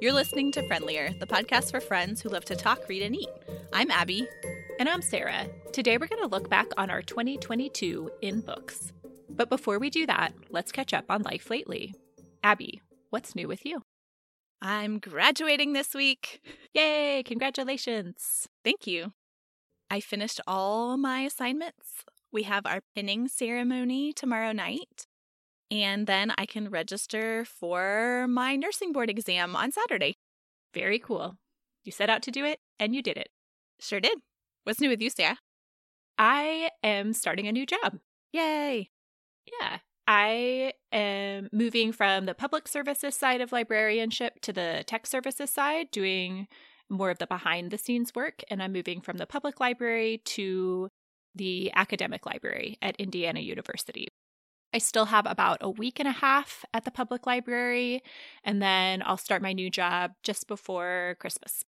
You're listening to Friendlier, the podcast for friends who love to talk, read, and eat. I'm Abby. And I'm Sarah. Today we're going to look back on our 2022 in books. But before we do that, let's catch up on life lately. Abby, what's new with you? I'm graduating this week. Yay! Congratulations. Thank you. I finished all my assignments. We have our pinning ceremony tomorrow night. And then I can register for my nursing board exam on Saturday. Very cool. You set out to do it, and you did it. Sure did. What's new with you, Sarah? I am starting a new job. Yay. Yeah. I am moving from the public services side of librarianship to the tech services side, doing more of the behind the scenes work. And I'm moving from the public library to the academic library at Indiana University. I still have about a week and a half at the public library, and then I'll start my new job just before Christmas.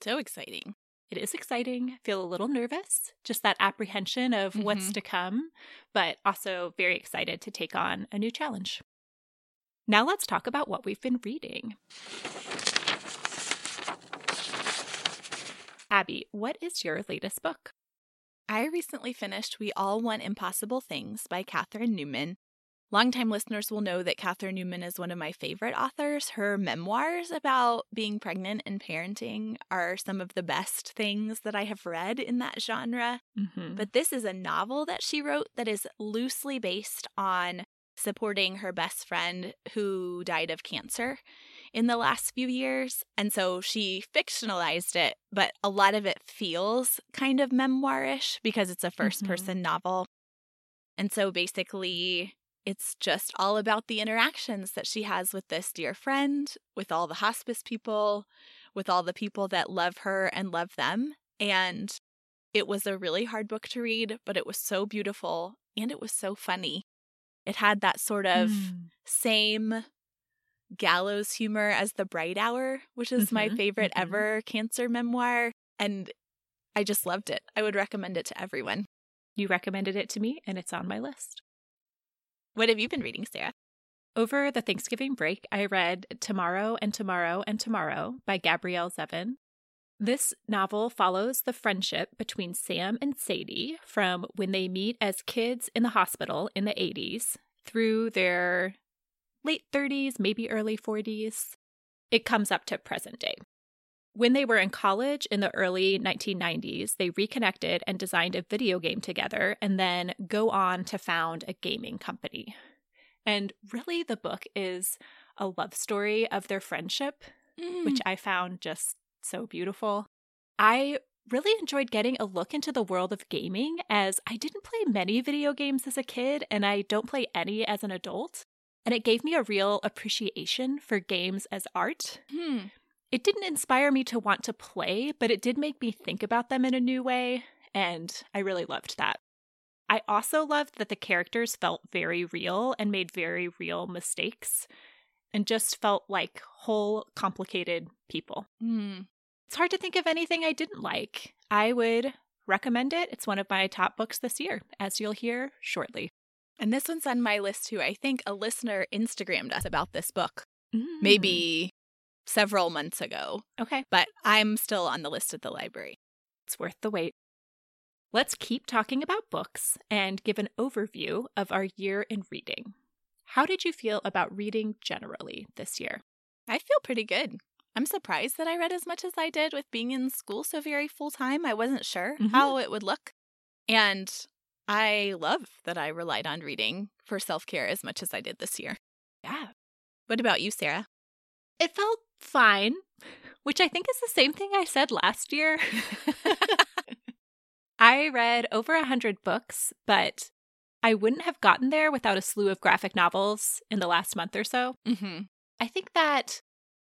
So exciting. It is exciting. Feel a little nervous, just that apprehension of mm-hmm. what's to come, but also very excited to take on a new challenge. Now let's talk about what we've been reading. Abby, what is your latest book? I recently finished We All Want Impossible Things by Catherine Newman. Longtime listeners will know that Catherine Newman is one of my favorite authors. Her memoirs about being pregnant and parenting are some of the best things that I have read in that genre. Mm-hmm. But this is a novel that she wrote that is loosely based on supporting her best friend who died of cancer in the last few years. And so she fictionalized it, but a lot of it feels kind of memoirish because it's a 1st person mm-hmm. novel. And so basically, it's just all about the interactions that she has with this dear friend, with all the hospice people, with all the people that love her and love them. And it was a really hard book to read, but it was so beautiful and it was so funny. It had that sort of mm. same gallows humor as The Bright Hour, which is mm-hmm, my favorite mm-hmm. ever cancer memoir. And I just loved it. I would recommend it to everyone. You recommended it to me, and it's on my list. What have you been reading, Sarah? Over the Thanksgiving break, I read Tomorrow and Tomorrow and Tomorrow by Gabrielle Zevin. This novel follows the friendship between Sam and Sadie from when they meet as kids in the hospital in the 80s through their late 30s, maybe early 40s. It comes up to present day. When they were in college in the early 1990s, they reconnected and designed a video game together and then go on to found a gaming company. And really, the book is a love story of their friendship, mm. which I found just so beautiful. I really enjoyed getting a look into the world of gaming as I didn't play many video games as a kid and I don't play any as an adult and it gave me a real appreciation for games as art. Hmm. It didn't inspire me to want to play, but it did make me think about them in a new way, and I really loved that. I also loved that the characters felt very real and made very real mistakes and just felt like whole, complicated people. Mm. It's hard to think of anything I didn't like. I would recommend it. It's one of my top books this year, as you'll hear shortly. And this one's on my list too. I think a listener Instagrammed us about this book mm. maybe several months ago. Okay. But I'm still on the list at the library. It's worth the wait. Let's keep talking about books and give an overview of our year in reading. How did you feel about reading generally this year? I feel pretty good. I'm surprised that I read as much as I did with being in school so very full time. I wasn't sure mm-hmm. how it would look. And I love that I relied on reading for self care as much as I did this year. Yeah. What about you, Sarah? It felt fine, which I think is the same thing I said last year. I read over a hundred books, but I wouldn't have gotten there without a slew of graphic novels in the last month or so. Mm-hmm. I think that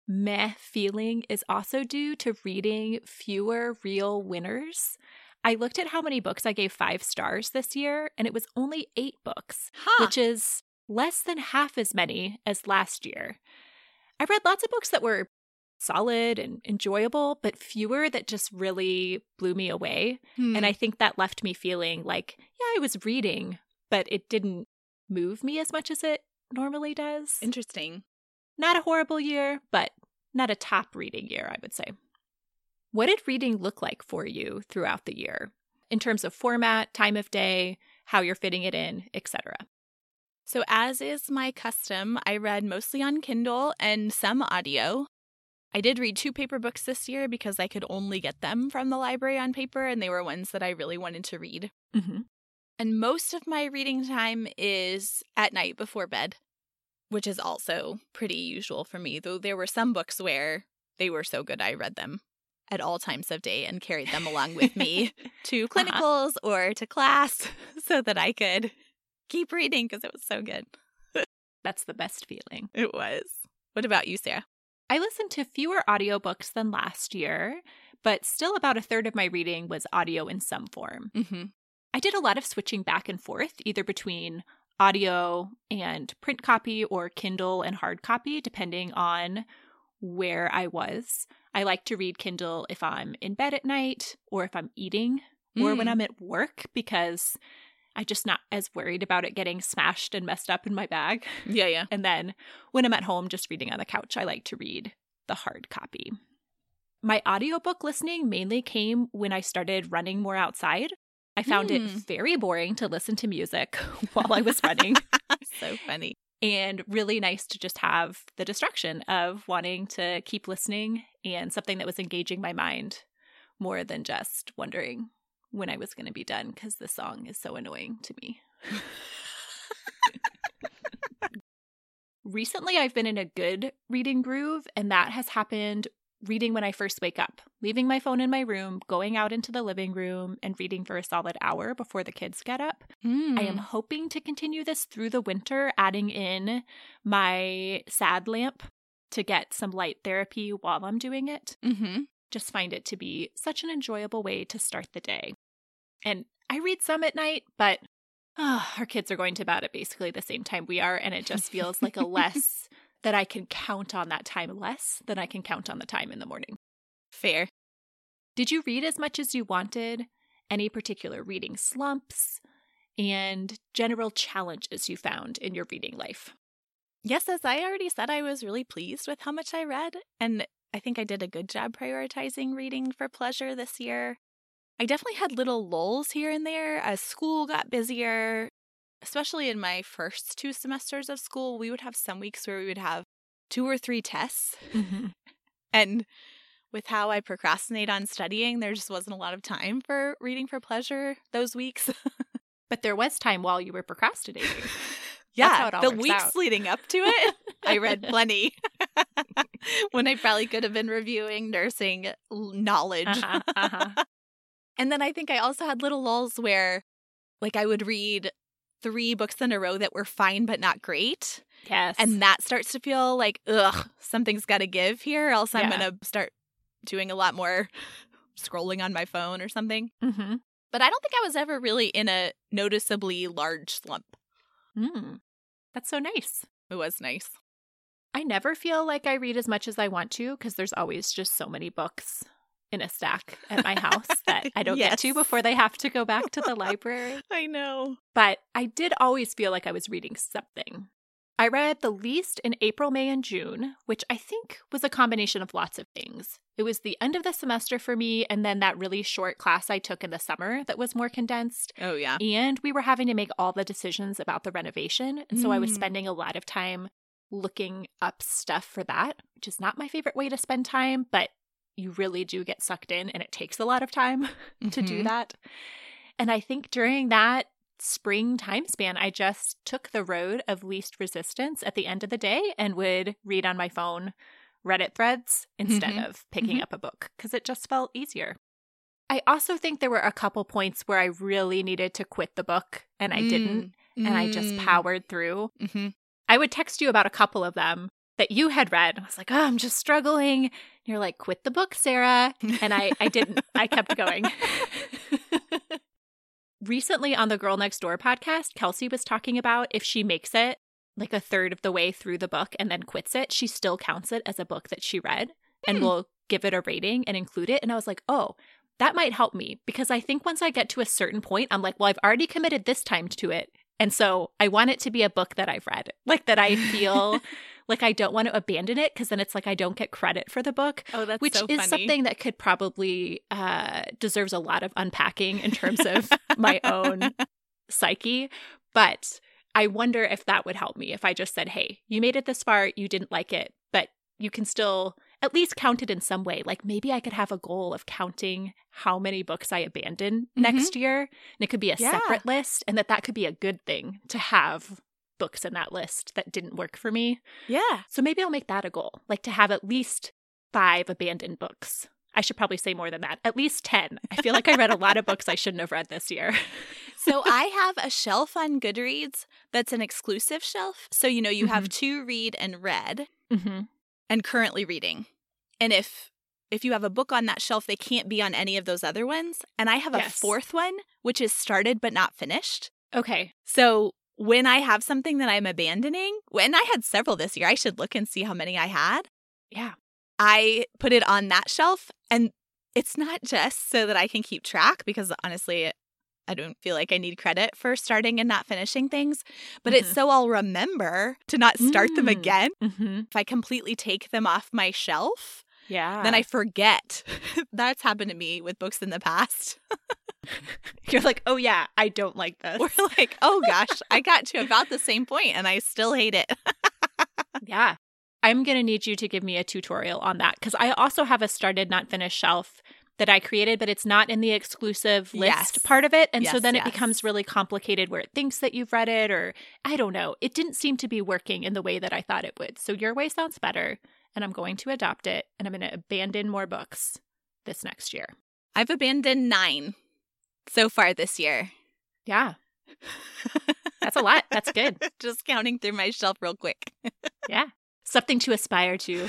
meh feeling is also due to reading fewer real winners. I looked at how many books I gave five stars this year, and it was only eight books, huh. which is less than half as many as last year. I read lots of books that were solid and enjoyable, but fewer that just really blew me away. Hmm. And I think that left me feeling like, yeah, I was reading, but it didn't move me as much as it normally does. Interesting. Not a horrible year, but not a top reading year, I would say. What did reading look like for you throughout the year in terms of format, time of day, how you're fitting it in, etc.? So, as is my custom, I read mostly on Kindle and some audio. I did read two paper books this year because I could only get them from the library on paper, and they were ones that I really wanted to read. Mm-hmm. And most of my reading time is at night before bed, which is also pretty usual for me, though there were some books where they were so good I read them at all times of day and carried them along with me to Uh-huh. clinicals or to class so that I could keep reading because it was so good. That's the best feeling. It was. What about you, Sarah? I listened to fewer audiobooks than last year, but still about a third of my reading was audio in some form. Mm-hmm. I did a lot of switching back and forth, either between audio and print copy or Kindle and hard copy, depending on where I was. I like to read Kindle if I'm in bed at night or if I'm eating or when Mm. I'm at work because I'm just not as worried about it getting smashed and messed up in my bag. Yeah, yeah. And then when I'm at home just reading on the couch, I like to read the hard copy. My audiobook listening mainly came when I started running more outside. I found it Hmm. very boring to listen to music while I was running so funny. and really nice to just have the distraction of wanting to keep listening and something that was engaging my mind more than just wondering when I was going to be done because the song is so annoying to me. Recently, I've been in a good reading groove, and that has happened reading when I first wake up, leaving my phone in my room, going out into the living room, and reading for a solid hour before the kids get up. I Hmm. am hoping to continue this through the winter, adding in my sad lamp to get some light therapy while I'm doing it. Mm-hmm. Just find it to be such an enjoyable way to start the day. And I read some at night, but ah, our kids are going to bed at basically the same time we are, and it just feels like a less that I can count on that time less than I can count on the time in the morning. Fair. Did you read as much as you wanted? Any particular reading slumps? And general challenges you found in your reading life? Yes, as I already said, I was really pleased with how much I read, and I think I did a good job prioritizing reading for pleasure this year. I definitely had little lulls here and there as school got busier, especially in my first two semesters of school. We would have some weeks where we would have two or three tests, and with how I procrastinate on studying, there just wasn't a lot of time for reading for pleasure those weeks. But there was time while you were procrastinating. Yeah, how it all the weeks out. leading up to it, I read plenty. when I probably could have been reviewing nursing knowledge. Uh-huh, uh-huh. And then I think I also had little lulls where, like, I would read three books in a row that were fine but not great. Yes. And that starts to feel like, ugh, something's got to give here, else I'm Yeah. going to start doing a lot more scrolling on my phone or something. hmm But I don't think I was ever really in a noticeably large slump. mm. That's so nice. It was nice. I never feel like I read as much as I want to because there's always just so many books in a stack at my house that I don't get to before they have to go back to the library. I know. But I did always feel like I was reading something. I read the least in April, May, and June, which I think was a combination of lots of things. It was the end of the semester for me, and then that really short class I took in the summer that was more condensed. Oh, yeah. And we were having to make all the decisions about the renovation. And so I was Mm. spending a lot of time looking up stuff for that, which is not my favorite way to spend time, but you really do get sucked in and it takes a lot of time to do Mhm. that. And I think during that spring time span, I just took the road of least resistance at the end of the day and would read on my phone Reddit threads instead Mhm. of picking Mhm. up a book because it just felt easier. I also think there were a couple points where I really needed to quit the book and I didn't, and I just Mm. powered through. Mm-hmm. I would text you about a couple of them that you had read. I was like, oh, I'm just struggling. And you're like, quit the book, Sarah. And I, I didn't. I kept going. Recently on the Girl Next Door podcast, Kelsey was talking about if she makes it like a third of the way through the book and then quits it, she still counts it as a book that she read and Hmm. will give it a rating and include it. And I was like, oh, that might help me because I think once I get to a certain point, I'm like, well, I've already committed this time to it. And so I want it to be a book that I've read, like that I feel Like I don't want to abandon it because then it's like I don't get credit for the book. Oh, that's which so is funny. something that could probably uh, deserves a lot of unpacking in terms of my own psyche. But I wonder if that would help me if I just said, "Hey, you made it this far, you didn't like it, but you can still." At least count it in some way. Like maybe I could have a goal of counting how many books I abandon next year, and it could be a Yeah. separate list, and that that could be a good thing to have books in that list that didn't work for me. Yeah. So maybe I'll make that a goal, like to have at least five abandoned books. I should probably say more than that, at least 10. I feel like I read a lot of books I shouldn't have read this year. So I have a shelf on Goodreads that's an exclusive shelf. So you know you have to read and read Mm-hmm. and currently reading. And if if you have a book on that shelf, they can't be on any of those other ones. And I have a Yes. fourth one which is started but not finished. Okay. So when I have something that I'm abandoning, when I had several this year, I should look and see how many I had. Yeah. I put it on that shelf and it's not just so that I can keep track because honestly, I don't feel like I need credit for starting and not finishing things, but it's Mhm. so I'll remember to not start them Mm. again. Mm-hmm. If I completely take them off my shelf, Yeah. then I forget. That's happened to me with books in the past. You're like, oh yeah, I don't like this. We're like, oh gosh, I got to about the same point and I still hate it. yeah. I'm going to need you to give me a tutorial on that because I also have a started, not finished shelf that I created, but it's not in the exclusive list Yes. part of it. And so then yes. it becomes really complicated where it thinks that you've read it, or I don't know. It didn't seem to be working in the way that I thought it would. So your way sounds better, and I'm going to adopt it, and I'm going to abandon more books this next year. I've abandoned nine so far this year. Yeah. That's a lot. That's good. Just counting through my shelf real quick. Yeah. Something to aspire to.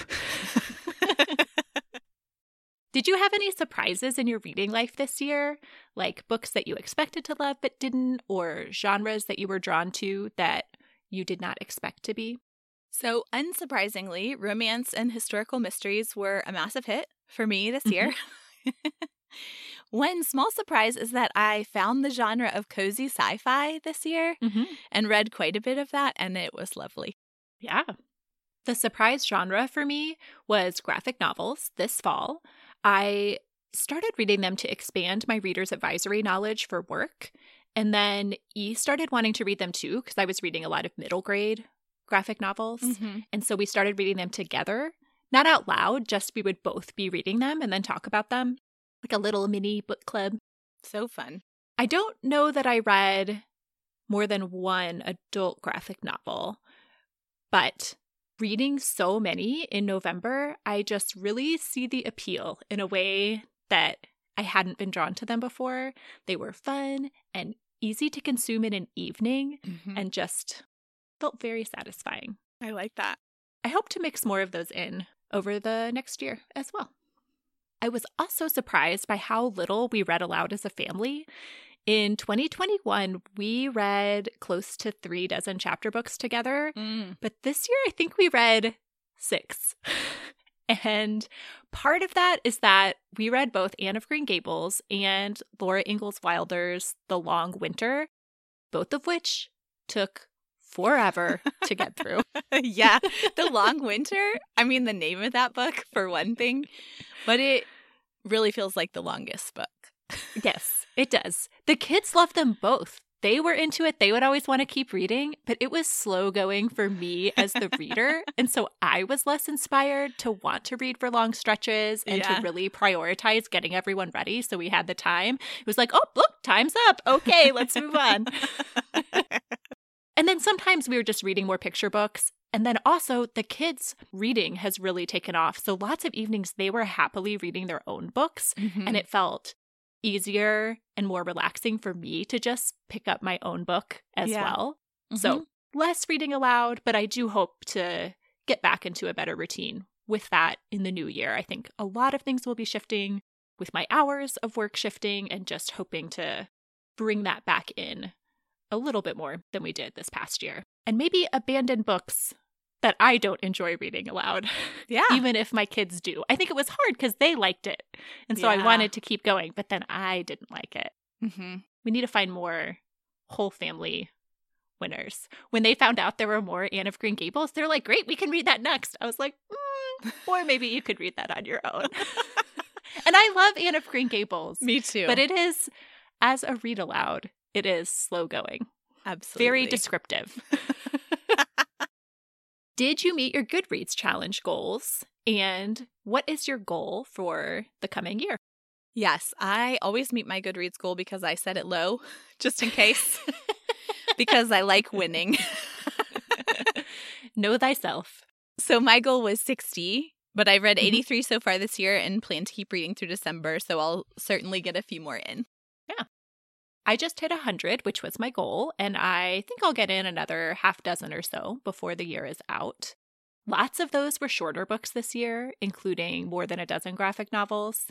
Did you have any surprises in your reading life this year? Like books that you expected to love but didn't, or genres that you were drawn to that you did not expect to be? So, unsurprisingly, romance and historical mysteries were a massive hit for me this mm-hmm. year. One small surprise is that I found the genre of cozy sci fi this year Mm-hmm. and read quite a bit of that, and it was lovely. Yeah. The surprise genre for me was graphic novels this fall. I started reading them to expand my reader's advisory knowledge for work. And then E started wanting to read them too, because I was reading a lot of middle grade graphic novels. And so we started reading them together, not out loud, just we would both be reading them and then talk about them, like a little mini book club. So fun. I don't know that I read more than one adult graphic novel, but reading so many in November, I just really see the appeal in a way that I hadn't been drawn to them before. They were fun and easy to consume in an evening mm-hmm. and just felt very satisfying. I like that. I hope to mix more of those in over the next year as well. I was also surprised by how little we read aloud as a family. In 2021, we read close to three dozen chapter books together, Mm. but this year I think we read six. and part of that is that we read both Anne of Green Gables and Laura Ingalls Wilder's The Long Winter, both of which took forever to get through. yeah. The Long Winter. I mean, the name of that book, for one thing, but it really feels like the longest book. Yes, it does. The kids love them both. They were into it. They would always want to keep reading, but it was slow going for me as the reader. And so I was less inspired to want to read for long stretches and Yeah. to really prioritize getting everyone ready so we had the time. It was like, oh, look, time's up. Okay, let's move on. And then sometimes we were just reading more picture books. And then also, the kids' reading has really taken off. So lots of evenings they were happily reading their own books and it felt easier and more relaxing for me to just pick up my own book as Yeah. well. Mhm. So, less reading aloud, but I do hope to get back into a better routine with that in the new year. I think a lot of things will be shifting with my hours of work shifting and just hoping to bring that back in a little bit more than we did this past year. And maybe abandon books that I don't enjoy reading aloud yeah. even if my kids do. I think it was hard because they liked it. And so I wanted to keep going, but then I didn't like it. hmm We need to find more whole family winners. When they found out there were more Anne of Green Gables, they're like, great, we can read that next. I was like, mm, or maybe you could read that on your own. and I love Anne of Green Gables. Me too. But it is, as a read aloud, it is slow going. Absolutely. Very descriptive. Did you meet your Goodreads challenge goals? And what is your goal for the coming year? Yes, I always meet my Goodreads goal because I set it low, just in case, because I like winning. know thyself. So my goal was 60, but I've read mm-hmm. 83 so far this year and plan to keep reading through December, so I'll certainly get a few more in. I just hit 100, which was my goal, and I think I'll get in another half dozen or so before the year is out. Lots of those were shorter books this year, including more than a dozen graphic novels.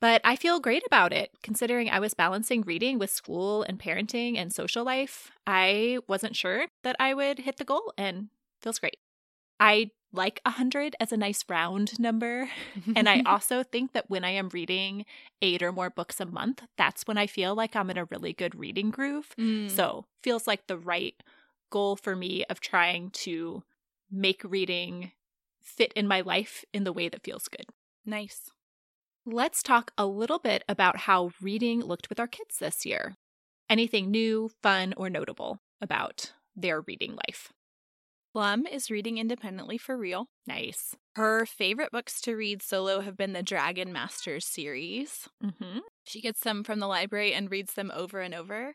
But I feel great about it, considering I was balancing reading with school and parenting and social life. I wasn't sure that I would hit the goal, and feels great. I like 100 as a nice round number. and I also think that when I am reading eight or more books a month, that's when I feel like I'm in a really good reading groove. Mm. So, feels like the right goal for me of trying to make reading fit in my life in the way that feels good. Nice. Let's talk a little bit about how reading looked with our kids this year. Anything new, fun, or notable about their reading life? Plum is reading independently for real. Nice. Her favorite books to read solo have been the Dragon Masters series. Mm-hmm. She gets them from the library and reads them over and over.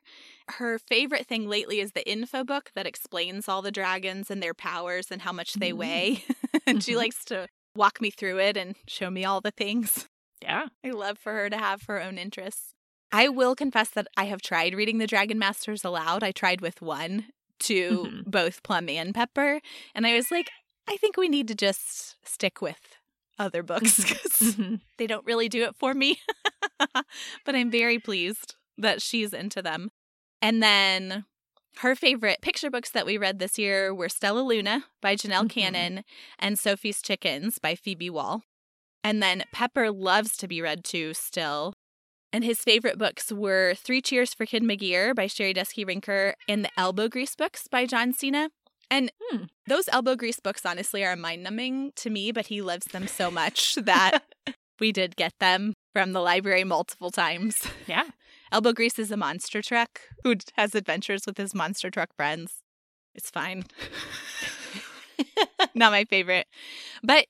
Her favorite thing lately is the info book that explains all the dragons and their powers and how much they Mm. weigh. and she Mhm. likes to walk me through it and show me all the things. Yeah. I love for her to have her own interests. I will confess that I have tried reading the Dragon Masters aloud. I tried with one to Mhm. both Plum and Pepper. And I was like, I think we need to just stick with other books because Mhm. they don't really do it for me. but I'm very pleased that she's into them. And then her favorite picture books that we read this year were Stellaluna by Janell Mhm. Cannon and Sophie's Chickens by Phoebe Wahl. And then Pepper loves to be read to still. And his favorite books were Three Cheers for Kid McGear by Sherri Duskey Rinker and the Elbow Grease books by John Cena. And Hmm. those elbow grease books honestly are mind numbing to me, but he loves them so much that we did get them from the library multiple times. Yeah. Elbow Grease is a monster truck who has adventures with his monster truck friends. It's fine. Not my favorite. But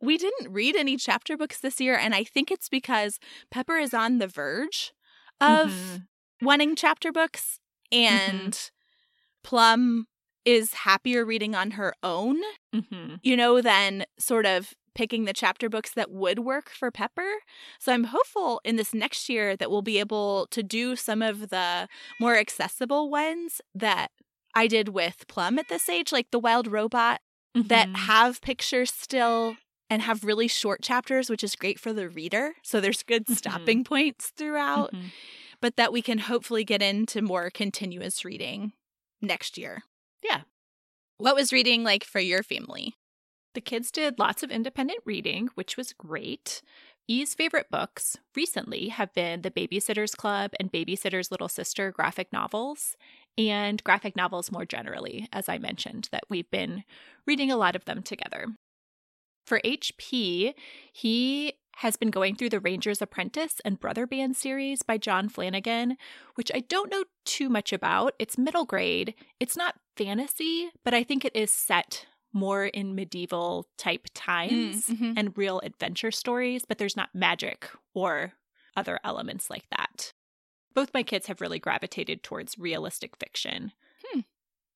we didn't read any chapter books this year, and I think it's because Pepper is on the verge of Mhm. wanting chapter books, and Plum is happier reading on her own, Mhm. you know, than sort of picking the chapter books that would work for Pepper. So I'm hopeful in this next year that we'll be able to do some of the more accessible ones that I did with Plum at this age, like the Wild Robot, that Mhm. have pictures still and have really short chapters, which is great for the reader. So there's good Mhm. stopping points throughout, Mhm. but that we can hopefully get into more continuous reading next year. Yeah. What was reading like for your family? The kids did lots of independent reading, which was great. E's favorite books recently have been The Babysitter's Club and Babysitter's Little Sister graphic novels, and graphic novels more generally, as I mentioned, that we've been reading a lot of them together. For HP, he has been going through the Ranger's Apprentice and Brother Band series by John Flanagan, which I don't know too much about. It's middle grade. It's not fantasy, but I think it is set more in medieval type times mhm. and real adventure stories, but there's not magic or other elements like that. Both my kids have really gravitated towards realistic fiction, Hmm.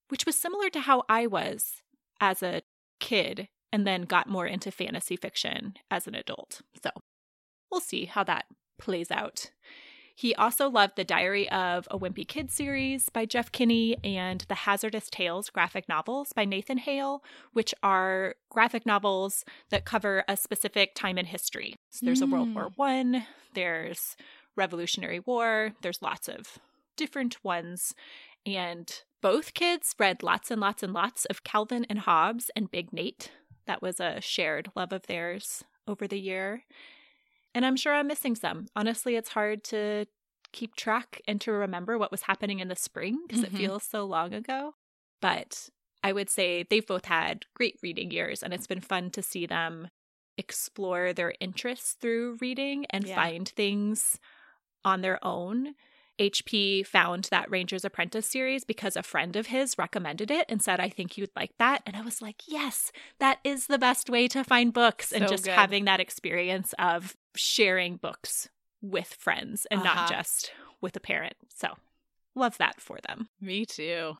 which was similar to how I was as a kid and then got more into fantasy fiction as an adult. So we'll see how that plays out. He also loved the Diary of a Wimpy Kid series by Jeff Kinney and the Hazardous Tales graphic novels by Nathan Hale, which are graphic novels that cover a specific time in history. So there's a World Mm. War One, there's Revolutionary War, there's lots of different ones. And both kids read lots and lots and lots of Calvin and Hobbes and Big Nate. That was a shared love of theirs over the year. And I'm sure I'm missing some. Honestly, it's hard to keep track and to remember what was happening in the spring because Mhm. it feels so long ago. but I would say they've both had great reading years, and it's been fun to see them explore their interests through reading and Yeah. find things on their own. HP found that Ranger's Apprentice series because a friend of his recommended it and said, I think you'd like that. And I was like, yes, that is the best way to find books. and just good. having that experience of sharing books with friends and not Uh-huh. just with a parent. So love that for them. Me too.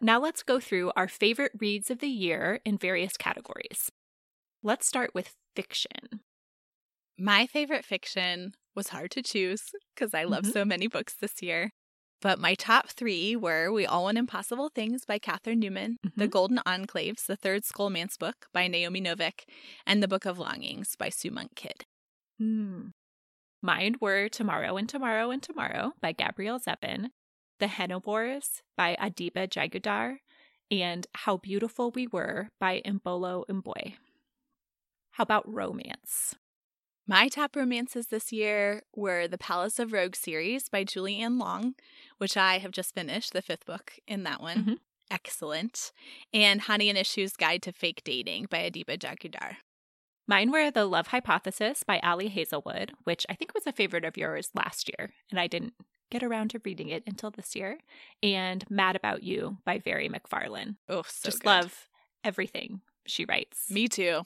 Now let's go through our favorite reads of the year in various categories. Let's start with fiction. My favorite fiction was hard to choose because I love Mhm. so many books this year. But my top three were We All Want Impossible Things by Catherine Newman, The Mhm. Golden Enclaves, the third Scholomance book by Naomi Novik, and The Book of Longings by Sue Monk Kidd. Hmm. Mine were Tomorrow and Tomorrow and Tomorrow by Gabrielle Zevin, The Henna Wars by Adiba Jaigirdar, and How Beautiful We Were by Imbolo Mbue. How about romance? My top romances this year were the Palace of Rogue series by Julie Anne Long, which I have just finished, the fifth book in that one. Mhm. Excellent. And Hani and Ishu's Guide to Fake Dating by Adiba Jaigirdar. Mine were The Love Hypothesis by Ali Hazelwood, which I think was a favorite of yours last year, and I didn't get around to reading it until this year, and Mad About You by Mhairi McFarlane. Oh, so Just good. love everything she writes. Me too.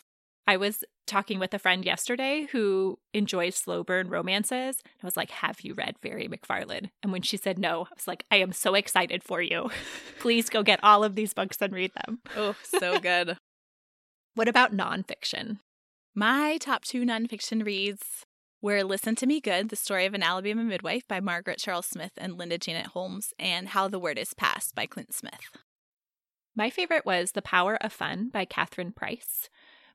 I was talking with a friend yesterday who enjoys slow burn romances. I was like, Have you read Mhairi McFarlane? And when she said no, I was like, I am so excited for you. Please go get all of these books and read them. Oh, so good. What about nonfiction? My top two nonfiction reads were Listen to Me Good, The Story of an Alabama Midwife by Margaret Charles Smith and Linda Janet Holmes, and How the Word is Passed by Clint Smith. My favorite was The Power of Fun by Catherine Price.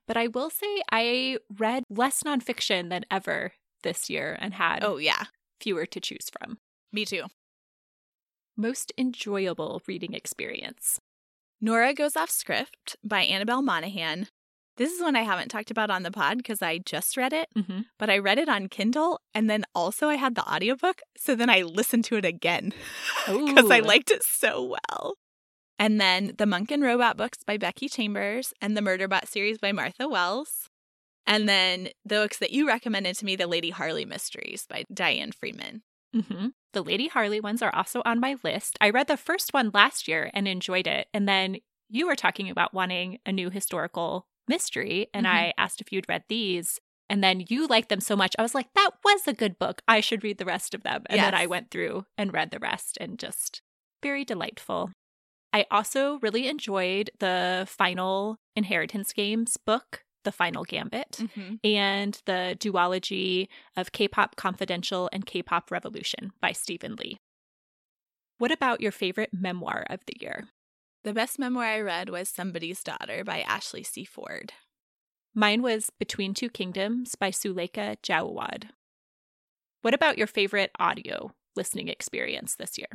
But I will say I read less nonfiction than ever this year and had Oh, yeah. fewer to choose from. Me too. Most enjoyable reading experience. Nora Goes Off Script by Annabel Monaghan. This is one I haven't talked about on the pod because I just read it, Mm-hmm. but I read it on Kindle and then also I had the audiobook. So then I listened to it again because I liked it so well. And then The Monk and Robot books by Becky Chambers and the Murderbot series by Martha Wells. And then the books that you recommended to me, The Lady Harleigh Mysteries by Diane Freeman. hmm The Lady Harleigh ones are also on my list. I read the first one last year and enjoyed it. And then you were talking about wanting a new historical mystery. And Mhm. I asked if you'd read these. And then you liked them so much. I was like, that was a good book. I should read the rest of them. And then I went through and read the rest and just very delightful. I also really enjoyed the final Inheritance Games book, The Final Gambit Mm-hmm. and the duology of K pop Confidential and K pop Revolution by Stephen Lee. What about your favorite memoir of the year? The best memoir I read was Somebody's Daughter by Ashley C. Ford. Mine was Between Two Kingdoms by Suleika Jaouad. What about your favorite audio listening experience this year?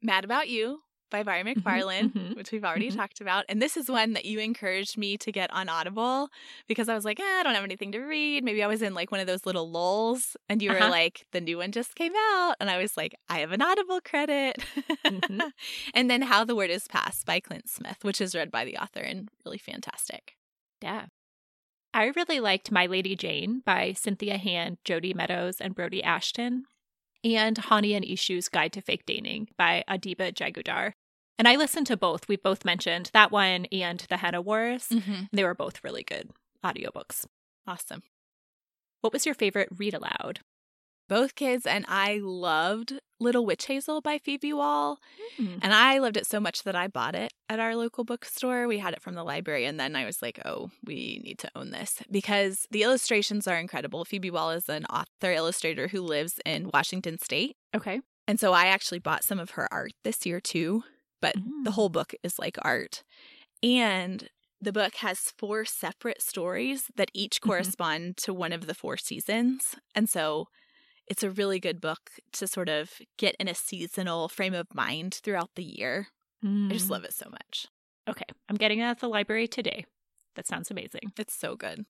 Mad About You by Mhairi McFarlane, mhm, which we've already mhm. talked about. And this is one that you encouraged me to get on Audible because I was like, eh, I don't have anything to read. Maybe I was in like one of those little lulls and you were Uh-huh. like, the new one just came out. And I was like, I have an Audible credit. Mhm. and then How the Word is Passed by Clint Smith, which is read by the author and really fantastic. Yeah. I really liked My Lady Jane by Cynthia Hand, Jodi Meadows, and Brodi Ashton, and Hani and Ishu's Guide to Fake Dating by Adiba Jaigirdar. And I listened to both. We both mentioned that one and The Henna Wars. Mm-hmm. They were both really good audiobooks. Awesome. What was your favorite read aloud? Both kids and I loved Little Witch Hazel by Phoebe Wahl. Mm. And I loved it so much that I bought it at our local bookstore. We had it from the library. And then I was like, oh, we need to own this because the illustrations are incredible. Phoebe Wahl is an author illustrator who lives in Washington State. Okay. And so I actually bought some of her art this year too. But the Mm. whole book is like art. And the book has four separate stories that each Mhm. correspond to one of the four seasons. And so it's a really good book to sort of get in a seasonal frame of mind throughout the year. I just Mm. love it so much. Okay. I'm getting it at the library today. That sounds amazing. It's so good.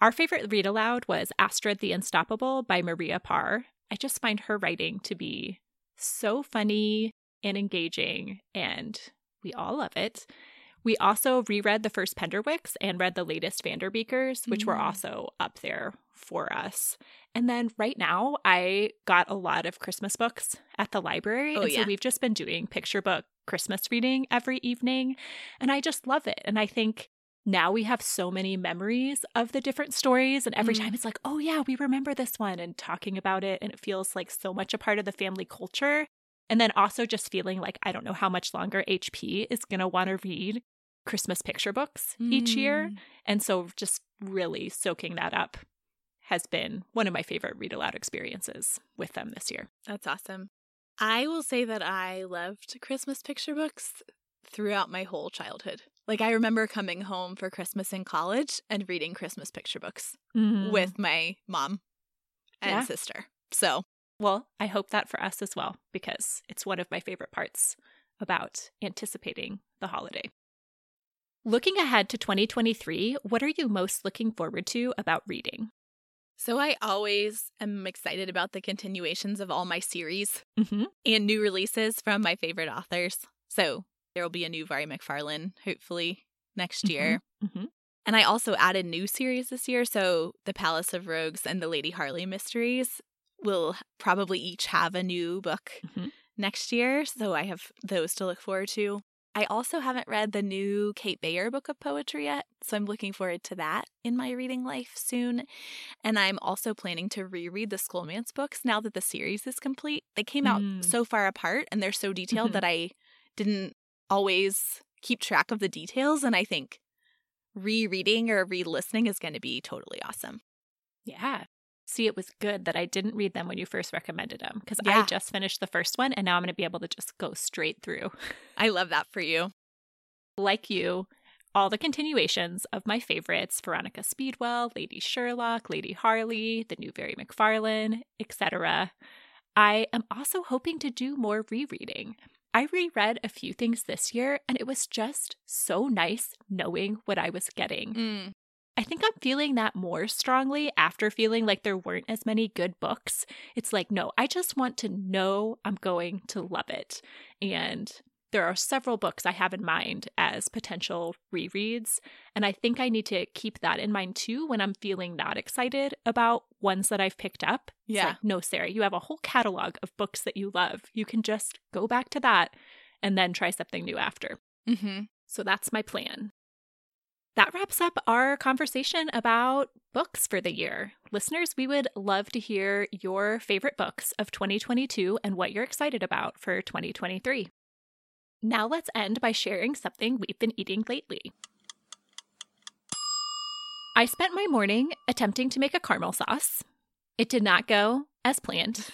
Our favorite read aloud was Astrid the Unstoppable by Maria Parr. I just find her writing to be so funny and engaging and We all love it. We also reread the first Penderwicks and read the latest Vanderbeekers, which were Mm. also up there for us. And then right now, I got a lot of Christmas books at the library. Oh, and yeah. so we've just been doing picture book Christmas reading every evening. And I just love it. And I think now we have so many memories of the different stories. And every Mm. time it's like, oh, yeah, we remember this one and talking about it. And it feels like so much a part of the family culture. And then also just feeling like I don't know how much longer HP is going to want to read Christmas picture books each year. Mm. And so just really soaking that up has been one of my favorite read aloud experiences with them this year. That's awesome. I will say that I loved Christmas picture books throughout my whole childhood. Like, I remember coming home for Christmas in college and reading Christmas picture books mm. with my mom and Yeah. sister. So, Well, I hope that for us as well, because it's one of my favorite parts about anticipating the holiday. Looking ahead to 2023, what are you most looking forward to about reading? So I always am excited about the continuations of all my series Mm-hmm. and new releases from my favorite authors. So, there will be a new Mhairi McFarlane, hopefully, next year. Mm-hmm. And I also added new series this year. So the Palace of Rogues and the Lady Harleigh mysteries will probably each have a new book Mhm. next year. So I have those to look forward to. I also haven't read the new Kate Baer book of poetry yet. So I'm looking forward to that in my reading life soon. And I'm also planning to reread the Scholomance books now that the series is complete. They came out Mm. so far apart and they're so detailed Mhm. that I didn't always keep track of the details. And I think rereading or re listening is going to be totally awesome. Yeah. See, it was good that I didn't read them when you first recommended them because I just finished the first one and now I'm going to be able to just go straight through. I love that for you. like you, all the continuations of my favorites Veronica Speedwell, Lady Sherlock, Lady Harleigh, the new Mhairi McFarlane, etc. I am also hoping to do more rereading. I reread a few things this year and it was just so nice knowing what I was getting. Mm. I think I'm feeling that more strongly after feeling like there weren't as many good books. It's like, no, I just want to know I'm going to love it. And there are several books I have in mind as potential rereads. And I think I need to keep that in mind too when I'm feeling not excited about ones that I've picked up. It's Yeah. like, no, Sarah, you have a whole catalog of books that you love. You can just go back to that and then try something new after. hmm So that's my plan. That wraps up our conversation about books for the year. Listeners, we would love to hear your favorite books of 2022 and what you're excited about for 2023. Now let's end by sharing something we've been eating lately. I spent my morning attempting to make a caramel sauce. It did not go as planned.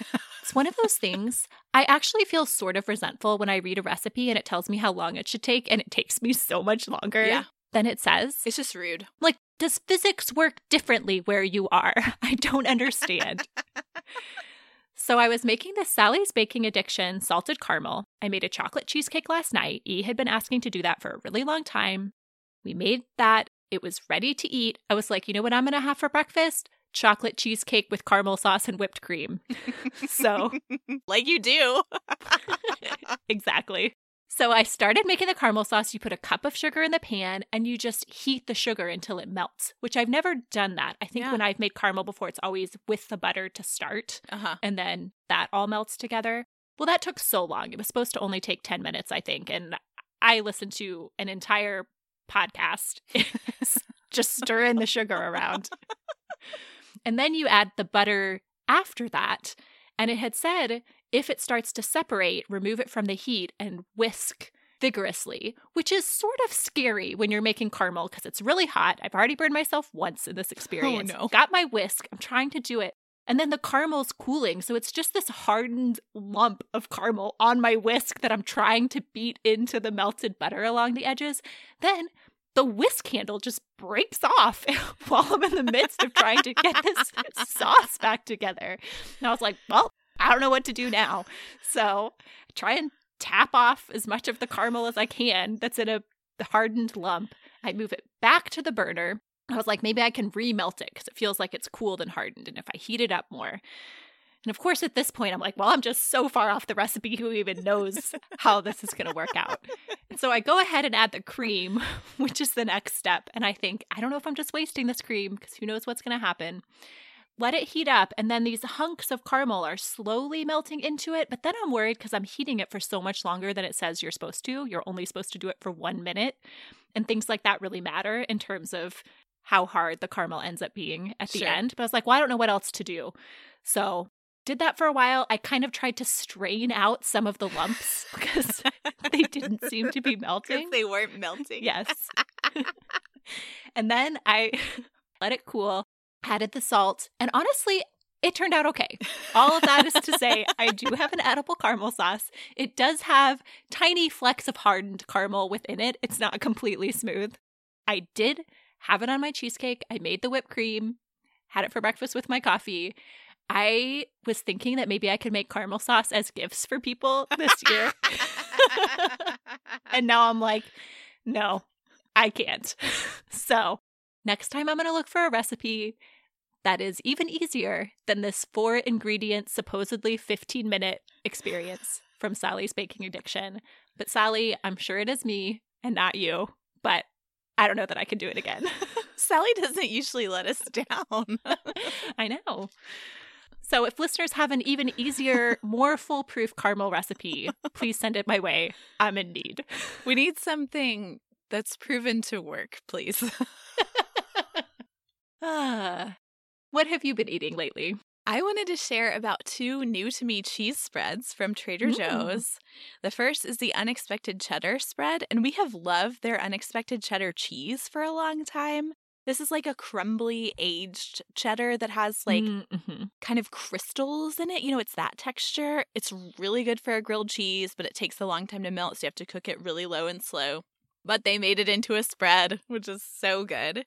It's one of those things I actually feel sort of resentful when I read a recipe and it tells me how long it should take, and it takes me so much longer Yeah. Than it says. It's just rude. Like, does physics work differently where you are? I don't understand. so, I was making this Sally's Baking Addiction salted caramel. I made a chocolate cheesecake last night. E had been asking to do that for a really long time. We made that. It was ready to eat. I was like, you know what I'm going to have for breakfast? Chocolate cheesecake with caramel sauce and whipped cream. so, like you do. exactly. So I started making the caramel sauce. You put a cup of sugar in the pan and you just heat the sugar until it melts, which I've never done that. I think Yeah. when I've made caramel before, it's always with the butter to start Uh huh. and then that all melts together. Well, that took so long. It was supposed to only take 10 minutes, I think. And I listened to an entire podcast just stirring the sugar around. and then you add the butter after that. And it had said if it starts to separate, remove it from the heat and whisk vigorously, which is sort of scary when you're making caramel because it's really hot. I've already burned myself once in this oh, experience. no. Got my whisk. I'm trying to do it. And then the caramel's cooling. So it's just this hardened lump of caramel on my whisk that I'm trying to beat into the melted butter along the edges. Then the whisk handle just breaks off while I'm in the midst of trying to get this sauce back together. And I was like, well, I don't know what to do now. So try and tap off as much of the caramel as I can that's in a hardened lump. I move it back to the burner. I was like, maybe I can remelt it because it feels like it's cooled and hardened. And if I heat it up more, And of course, at this point, I'm like, well, I'm just so far off the recipe. Who even knows how this is going to work out? And so I go ahead and add the cream, which is the next step. And I think, I don't know if I'm just wasting this cream because who knows what's going to happen. Let it heat up, and then these hunks of caramel are slowly melting into it. But then I'm worried because I'm heating it for so much longer than it says you're supposed to. You're only supposed to do it for one minute. And things like that really matter in terms of how hard the caramel ends up being at the Sure. end. But I was like, well, I don't know what else to do. So did that for a while. I kind of tried to strain out some of the lumps because they didn't seem to be melting. they weren't melting. Yes. and then I let it cool, added the salt, and honestly, it turned out okay. All of that is to say, I do have an edible caramel sauce. It does have tiny flecks of hardened caramel within it. It's not completely smooth. I did have it on my cheesecake. I made the whipped cream, had it for breakfast with my coffee. I was thinking that maybe I could make caramel sauce as gifts for people this year. and now I'm like, no, I can't. So next time I'm going to look for a recipe that is even easier than this four ingredient, supposedly 15 minute experience from Sally's Baking Addiction. But Sally, I'm sure it is me and not you, but I don't know that I can do it again. Sally doesn't usually let us down. I know. So if listeners have an even easier, more foolproof caramel recipe, please send it my way. I'm in need. we need something that's proven to work, please. Ah. What have you been eating lately? I wanted to share about two new to me cheese spreads from Trader. Joe's. The first is the unexpected cheddar spread, and we have loved their unexpected cheddar cheese for a long time. This is like a crumbly aged cheddar that has like Mhm. kind of crystals in it. You know, it's that texture. It's really good for a grilled cheese, but it takes a long time to melt, so you have to cook it really low and slow. But they made it into a spread, which is so good.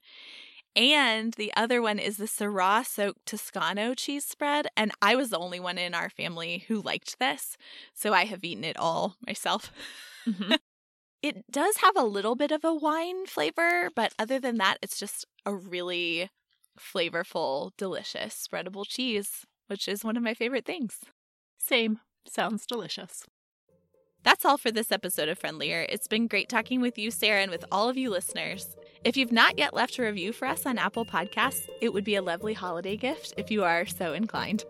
And the other one is the Syrah soaked Toscano cheese spread. And I was the only one in our family who liked this. So I have eaten it all myself. Mhm. It does have a little bit of a wine flavor, but other than that, it's just a really flavorful, delicious spreadable cheese, which is one of my favorite things. Same. Sounds delicious. That's all for this episode of Friendlier. It's been great talking with you, Sarah, and with all of you listeners. If you've not yet left a review for us on Apple Podcasts, it would be a lovely holiday gift if you are so inclined.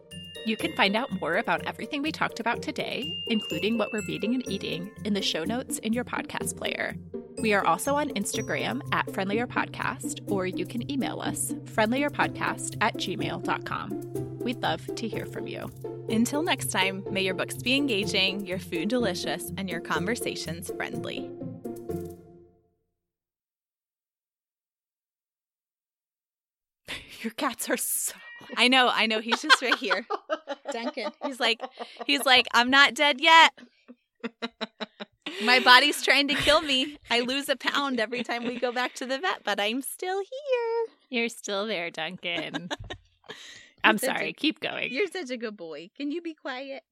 You can find out more about everything we talked about today, including what we're reading and eating, in the show notes in your podcast player. We are also on Instagram at Friendlier Podcast, or you can email us, friendlierpodcast at gmail.com. We'd love to hear from you. Until next time, may your books be engaging, your food delicious, and your conversations friendly. Your cats are so. I know, I know. He's just right here. Duncan. He's like, he's like, I'm not dead yet. My body's trying to kill me. I lose a pound every time we go back to the vet, but I'm still here. You're still there, Duncan. I'm such a- sorry. Keep going. You're such a good boy. Can you be quiet?